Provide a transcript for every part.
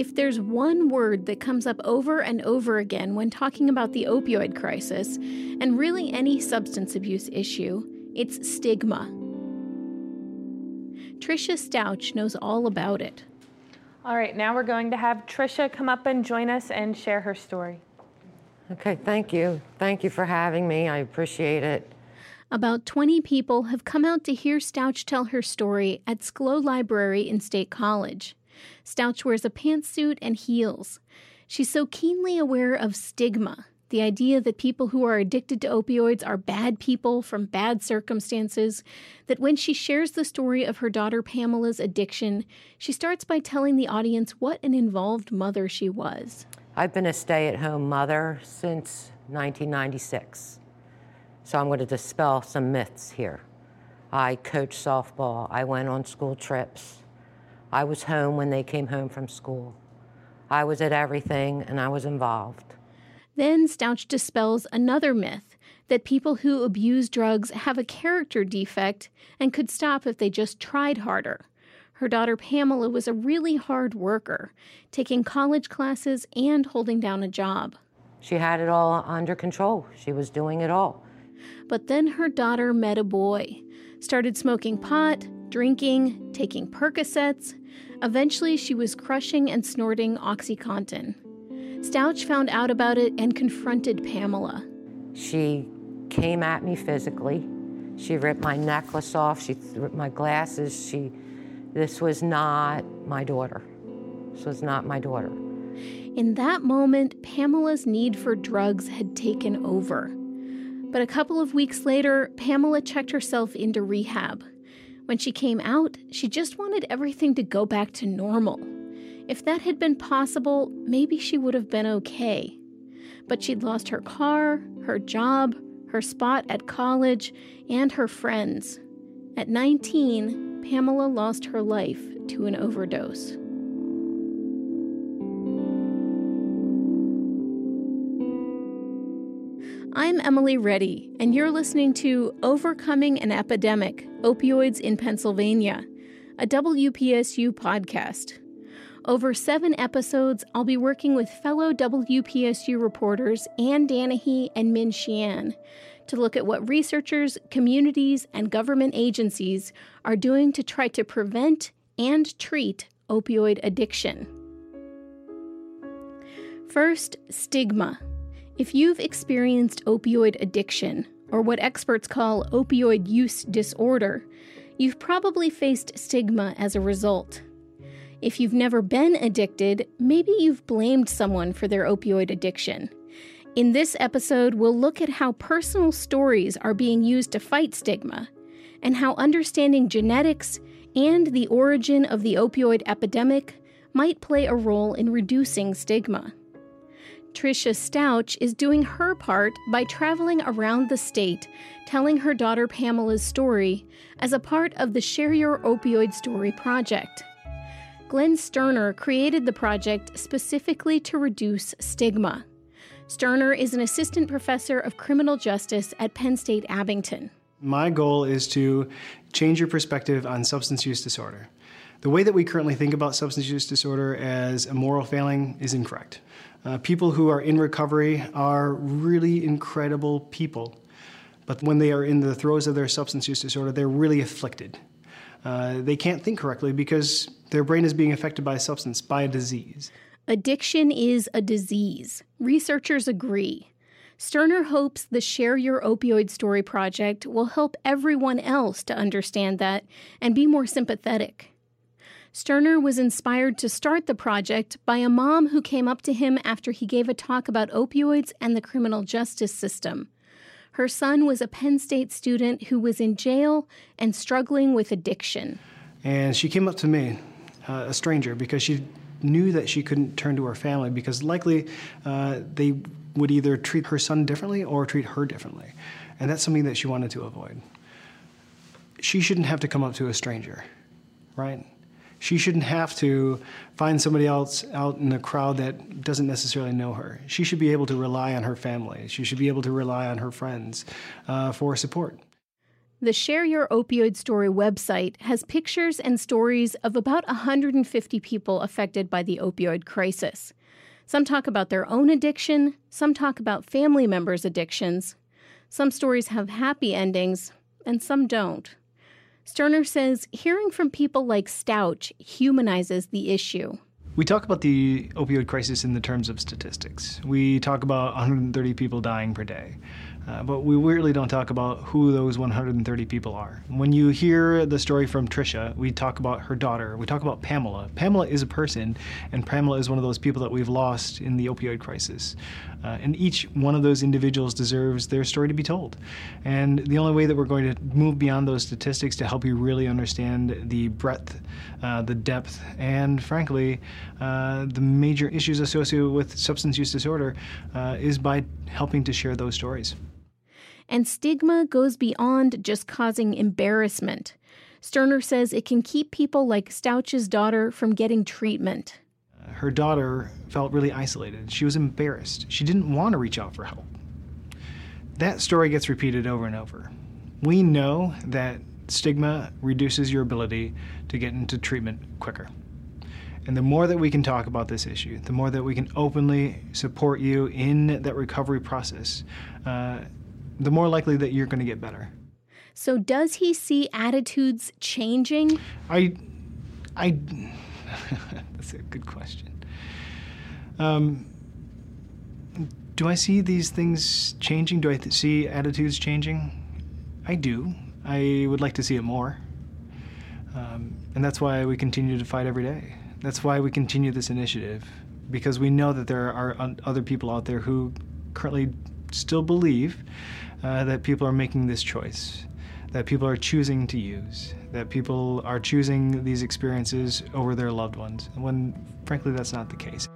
If there's one word that comes up over and over again when talking about the opioid crisis, and really any substance abuse issue, it's stigma. Tricia Stouch knows all about it. All right, now we're going to have Tricia come up and join us and share her story. Okay, thank you. Thank you for having me. I appreciate it. About 20 people have come out to hear Stouch tell her story at Schlow Library in State College. Stouch wears a pantsuit and heels. She's so keenly aware of stigma, the idea that people who are addicted to opioids are bad people from bad circumstances, that when she shares the story of her daughter Pamela's addiction, she starts by telling the audience what an involved mother she was. I've been a stay at home mother since 1996. So I'm going to dispel some myths here. I coached softball, I went on school trips, I was home when they came home from school. I was at everything and I was involved. Then Stouch dispels another myth that people who abuse drugs have a character defect and could stop if they just tried harder. Her daughter Pamela was a really hard worker, taking college classes and holding down a job. She had it all under control. She was doing it all. But then her daughter met a boy, started smoking pot, drinking, taking Percocets. Eventually, she was crushing and snorting OxyContin. Stouch found out about it and confronted Pamela. She came at me physically. She ripped my necklace off. She ripped my glasses. She, this was not my daughter. This was not my daughter. In that moment, Pamela's need for drugs had taken over. But a couple of weeks later, Pamela checked herself into rehab. When she came out, she just wanted everything to go back to normal. If that had been possible, maybe she would have been okay. But she'd lost her car, her job, her spot at college, and her friends. At 19, Pamela lost her life to an overdose. Emily Reddy, and you're listening to Overcoming an Epidemic Opioids in Pennsylvania, a WPSU podcast. Over seven episodes, I'll be working with fellow WPSU reporters Ann Danahy and Min Xian to look at what researchers, communities, and government agencies are doing to try to prevent and treat opioid addiction. First, stigma. If you've experienced opioid addiction, or what experts call opioid use disorder, you've probably faced stigma as a result. If you've never been addicted, maybe you've blamed someone for their opioid addiction. In this episode, we'll look at how personal stories are being used to fight stigma, and how understanding genetics and the origin of the opioid epidemic might play a role in reducing stigma. Tricia Stouch is doing her part by traveling around the state, telling her daughter Pamela's story as a part of the Share Your Opioid Story project. Glenn Sterner created the project specifically to reduce stigma. Sterner is an assistant professor of criminal justice at Penn State Abington. My goal is to change your perspective on substance use disorder. The way that we currently think about substance use disorder as a moral failing is incorrect. Uh, people who are in recovery are really incredible people. But when they are in the throes of their substance use disorder, they're really afflicted. Uh, they can't think correctly because their brain is being affected by a substance, by a disease. Addiction is a disease. Researchers agree. Sterner hopes the Share Your Opioid Story project will help everyone else to understand that and be more sympathetic. Sterner was inspired to start the project by a mom who came up to him after he gave a talk about opioids and the criminal justice system. Her son was a Penn State student who was in jail and struggling with addiction. And she came up to me, uh, a stranger, because she knew that she couldn't turn to her family because likely uh, they would either treat her son differently or treat her differently. And that's something that she wanted to avoid. She shouldn't have to come up to a stranger, right? She shouldn't have to find somebody else out in the crowd that doesn't necessarily know her. She should be able to rely on her family. She should be able to rely on her friends uh, for support. The Share Your Opioid Story website has pictures and stories of about 150 people affected by the opioid crisis. Some talk about their own addiction, some talk about family members' addictions. Some stories have happy endings, and some don't. Sterner says hearing from people like Stouch humanizes the issue. We talk about the opioid crisis in the terms of statistics. We talk about 130 people dying per day. Uh, but we really don't talk about who those 130 people are. When you hear the story from Tricia, we talk about her daughter. We talk about Pamela. Pamela is a person, and Pamela is one of those people that we've lost in the opioid crisis. Uh, and each one of those individuals deserves their story to be told. And the only way that we're going to move beyond those statistics to help you really understand the breadth, uh, the depth, and frankly, uh, the major issues associated with substance use disorder uh, is by helping to share those stories. And stigma goes beyond just causing embarrassment. Sterner says it can keep people like Stouch's daughter from getting treatment. Her daughter felt really isolated. She was embarrassed. She didn't want to reach out for help. That story gets repeated over and over. We know that stigma reduces your ability to get into treatment quicker. And the more that we can talk about this issue, the more that we can openly support you in that recovery process, uh, the more likely that you're going to get better. So, does he see attitudes changing? I, I, that's a good question. Um, do I see these things changing? Do I th- see attitudes changing? I do. I would like to see it more. Um, and that's why we continue to fight every day. That's why we continue this initiative, because we know that there are other people out there who currently still believe uh, that people are making this choice, that people are choosing to use, that people are choosing these experiences over their loved ones, when frankly that's not the case.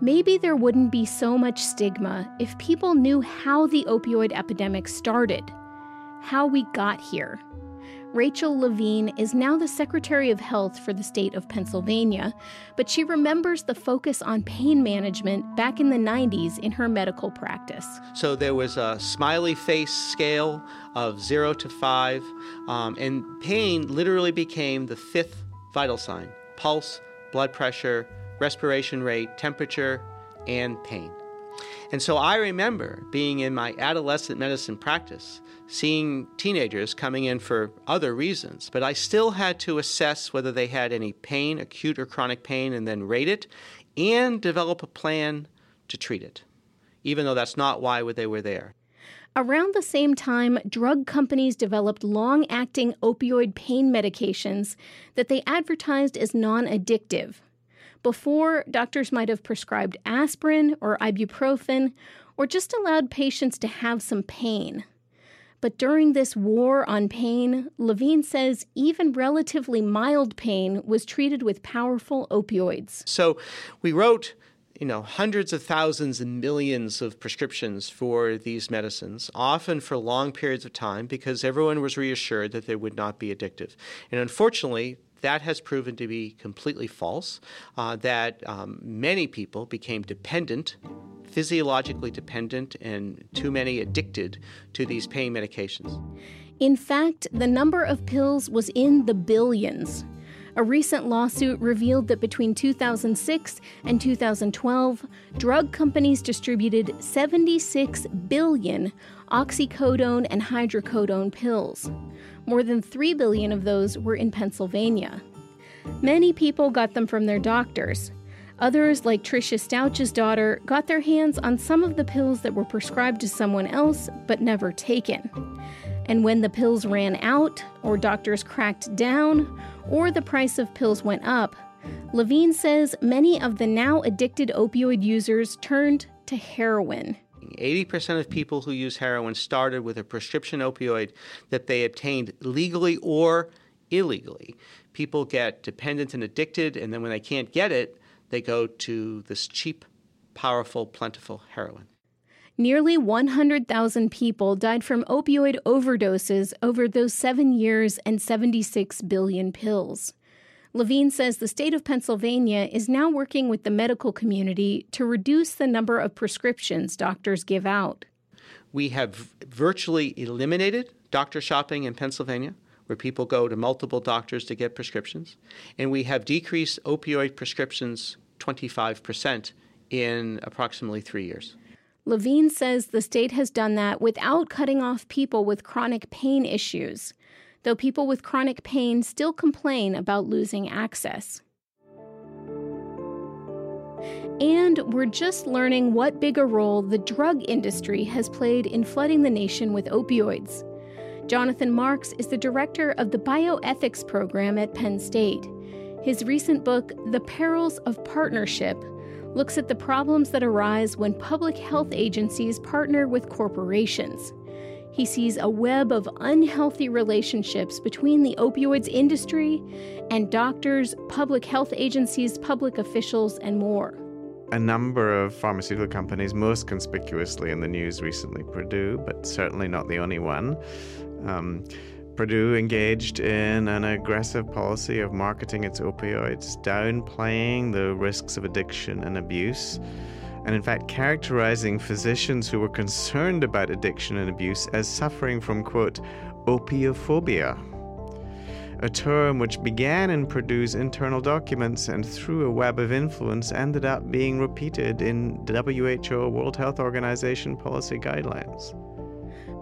Maybe there wouldn't be so much stigma if people knew how the opioid epidemic started, how we got here. Rachel Levine is now the Secretary of Health for the state of Pennsylvania, but she remembers the focus on pain management back in the 90s in her medical practice. So there was a smiley face scale of zero to five, um, and pain literally became the fifth vital sign pulse, blood pressure, respiration rate, temperature, and pain. And so I remember being in my adolescent medicine practice, seeing teenagers coming in for other reasons, but I still had to assess whether they had any pain, acute or chronic pain, and then rate it and develop a plan to treat it, even though that's not why they were there. Around the same time, drug companies developed long acting opioid pain medications that they advertised as non addictive before, doctors might have prescribed aspirin or ibuprofen or just allowed patients to have some pain. But during this war on pain, Levine says even relatively mild pain was treated with powerful opioids. So we wrote you know, hundreds of thousands and millions of prescriptions for these medicines, often for long periods of time, because everyone was reassured that they would not be addictive. And unfortunately, that has proven to be completely false, uh, that um, many people became dependent, physiologically dependent, and too many addicted to these pain medications. In fact, the number of pills was in the billions. A recent lawsuit revealed that between 2006 and 2012, drug companies distributed 76 billion oxycodone and hydrocodone pills. More than 3 billion of those were in Pennsylvania. Many people got them from their doctors. Others, like Tricia Stouch's daughter, got their hands on some of the pills that were prescribed to someone else but never taken. And when the pills ran out, or doctors cracked down, or the price of pills went up, Levine says many of the now addicted opioid users turned to heroin. 80% of people who use heroin started with a prescription opioid that they obtained legally or illegally. People get dependent and addicted, and then when they can't get it, they go to this cheap, powerful, plentiful heroin. Nearly 100,000 people died from opioid overdoses over those seven years and 76 billion pills. Levine says the state of Pennsylvania is now working with the medical community to reduce the number of prescriptions doctors give out. We have virtually eliminated doctor shopping in Pennsylvania, where people go to multiple doctors to get prescriptions. And we have decreased opioid prescriptions 25% in approximately three years. Levine says the state has done that without cutting off people with chronic pain issues, though people with chronic pain still complain about losing access. And we're just learning what big a role the drug industry has played in flooding the nation with opioids. Jonathan Marks is the director of the bioethics program at Penn State. His recent book, The Perils of Partnership, looks at the problems that arise when public health agencies partner with corporations. He sees a web of unhealthy relationships between the opioids industry and doctors, public health agencies, public officials, and more. A number of pharmaceutical companies, most conspicuously in the news recently, Purdue, but certainly not the only one. Um, Purdue engaged in an aggressive policy of marketing its opioids, downplaying the risks of addiction and abuse, and in fact characterizing physicians who were concerned about addiction and abuse as suffering from, quote, opiophobia, a term which began in Purdue's internal documents and through a web of influence ended up being repeated in WHO World Health Organization policy guidelines.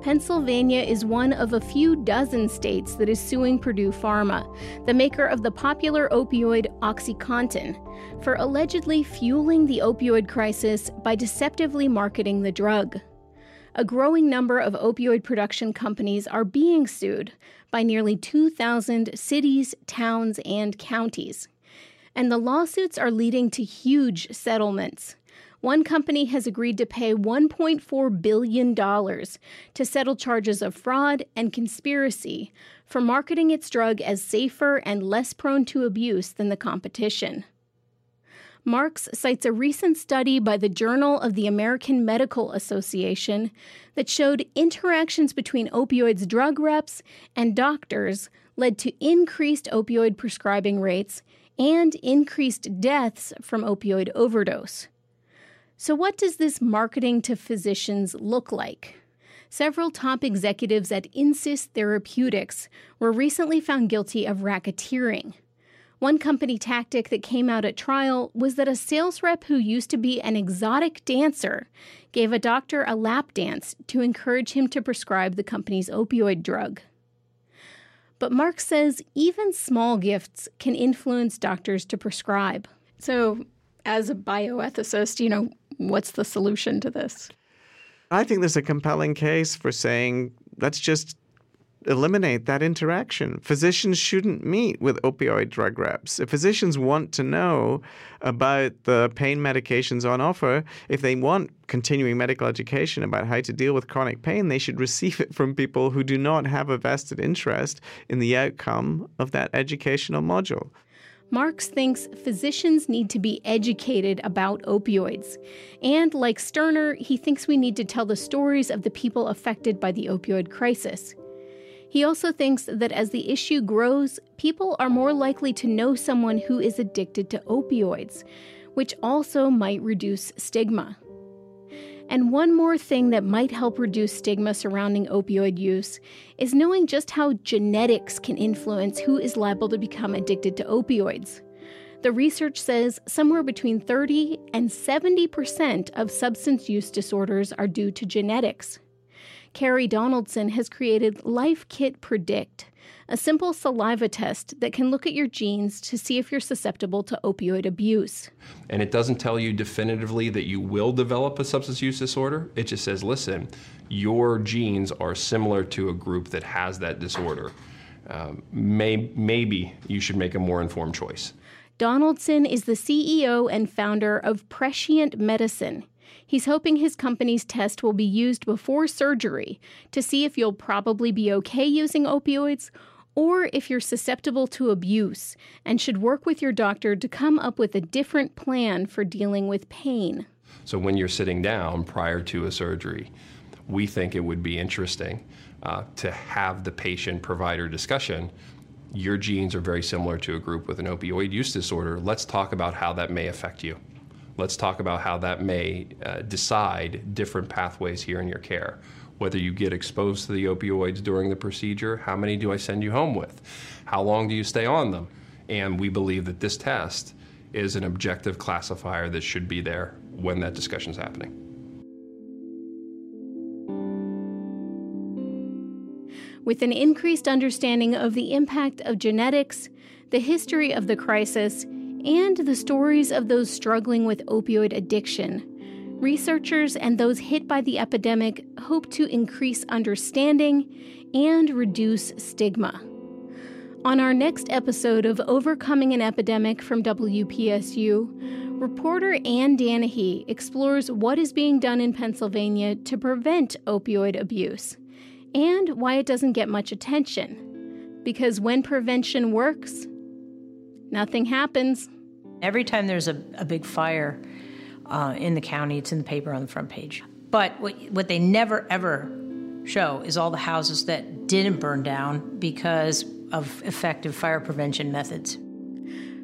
Pennsylvania is one of a few dozen states that is suing Purdue Pharma, the maker of the popular opioid OxyContin, for allegedly fueling the opioid crisis by deceptively marketing the drug. A growing number of opioid production companies are being sued by nearly 2,000 cities, towns, and counties. And the lawsuits are leading to huge settlements. One company has agreed to pay $1.4 billion to settle charges of fraud and conspiracy for marketing its drug as safer and less prone to abuse than the competition. Marks cites a recent study by the Journal of the American Medical Association that showed interactions between opioids drug reps and doctors led to increased opioid prescribing rates and increased deaths from opioid overdose. So, what does this marketing to physicians look like? Several top executives at Insys Therapeutics were recently found guilty of racketeering. One company tactic that came out at trial was that a sales rep who used to be an exotic dancer gave a doctor a lap dance to encourage him to prescribe the company's opioid drug. But Marks says even small gifts can influence doctors to prescribe. So, as a bioethicist, you know, What's the solution to this? I think there's a compelling case for saying let's just eliminate that interaction. Physicians shouldn't meet with opioid drug reps. If physicians want to know about the pain medications on offer, if they want continuing medical education about how to deal with chronic pain, they should receive it from people who do not have a vested interest in the outcome of that educational module. Marks thinks physicians need to be educated about opioids. And like Sterner, he thinks we need to tell the stories of the people affected by the opioid crisis. He also thinks that as the issue grows, people are more likely to know someone who is addicted to opioids, which also might reduce stigma. And one more thing that might help reduce stigma surrounding opioid use is knowing just how genetics can influence who is liable to become addicted to opioids. The research says somewhere between 30 and 70% of substance use disorders are due to genetics. Keri Donaldson has created Life Kit Predict, a simple saliva test that can look at your genes to see if you're susceptible to opioid abuse. And it doesn't tell you definitively that you will develop a substance use disorder. It just says, listen, your genes are similar to a group that has that disorder. Um, may, maybe you should make a more informed choice. Donaldson is the CEO and founder of Prescient Medicine. He's hoping his company's test will be used before surgery to see if you'll probably be okay using opioids or if you're susceptible to abuse and should work with your doctor to come up with a different plan for dealing with pain. So, when you're sitting down prior to a surgery, we think it would be interesting uh, to have the patient provider discussion. Your genes are very similar to a group with an opioid use disorder. Let's talk about how that may affect you. Let's talk about how that may uh, decide different pathways here in your care. whether you get exposed to the opioids during the procedure, how many do I send you home with? How long do you stay on them? And we believe that this test is an objective classifier that should be there when that discussion is happening. With an increased understanding of the impact of genetics, the history of the crisis, and the stories of those struggling with opioid addiction, researchers and those hit by the epidemic hope to increase understanding and reduce stigma. On our next episode of Overcoming an Epidemic from WPSU, reporter Ann Danahy explores what is being done in Pennsylvania to prevent opioid abuse and why it doesn't get much attention. Because when prevention works, nothing happens. Every time there's a, a big fire uh, in the county, it's in the paper on the front page. But what, what they never ever show is all the houses that didn't burn down because of effective fire prevention methods.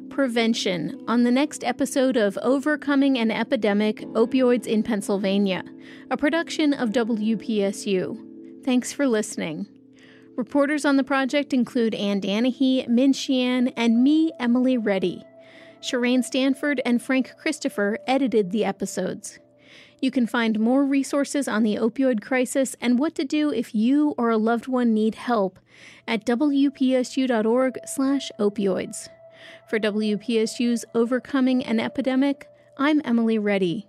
Prevention on the next episode of Overcoming an Epidemic Opioids in Pennsylvania, a production of WPSU. Thanks for listening. Reporters on the project include Ann Danahy, Min Xian, and me, Emily Reddy. Shireen Stanford and Frank Christopher edited the episodes. You can find more resources on the opioid crisis and what to do if you or a loved one need help at wpsu.org/opioids. For WPSU's Overcoming an Epidemic, I'm Emily Reddy.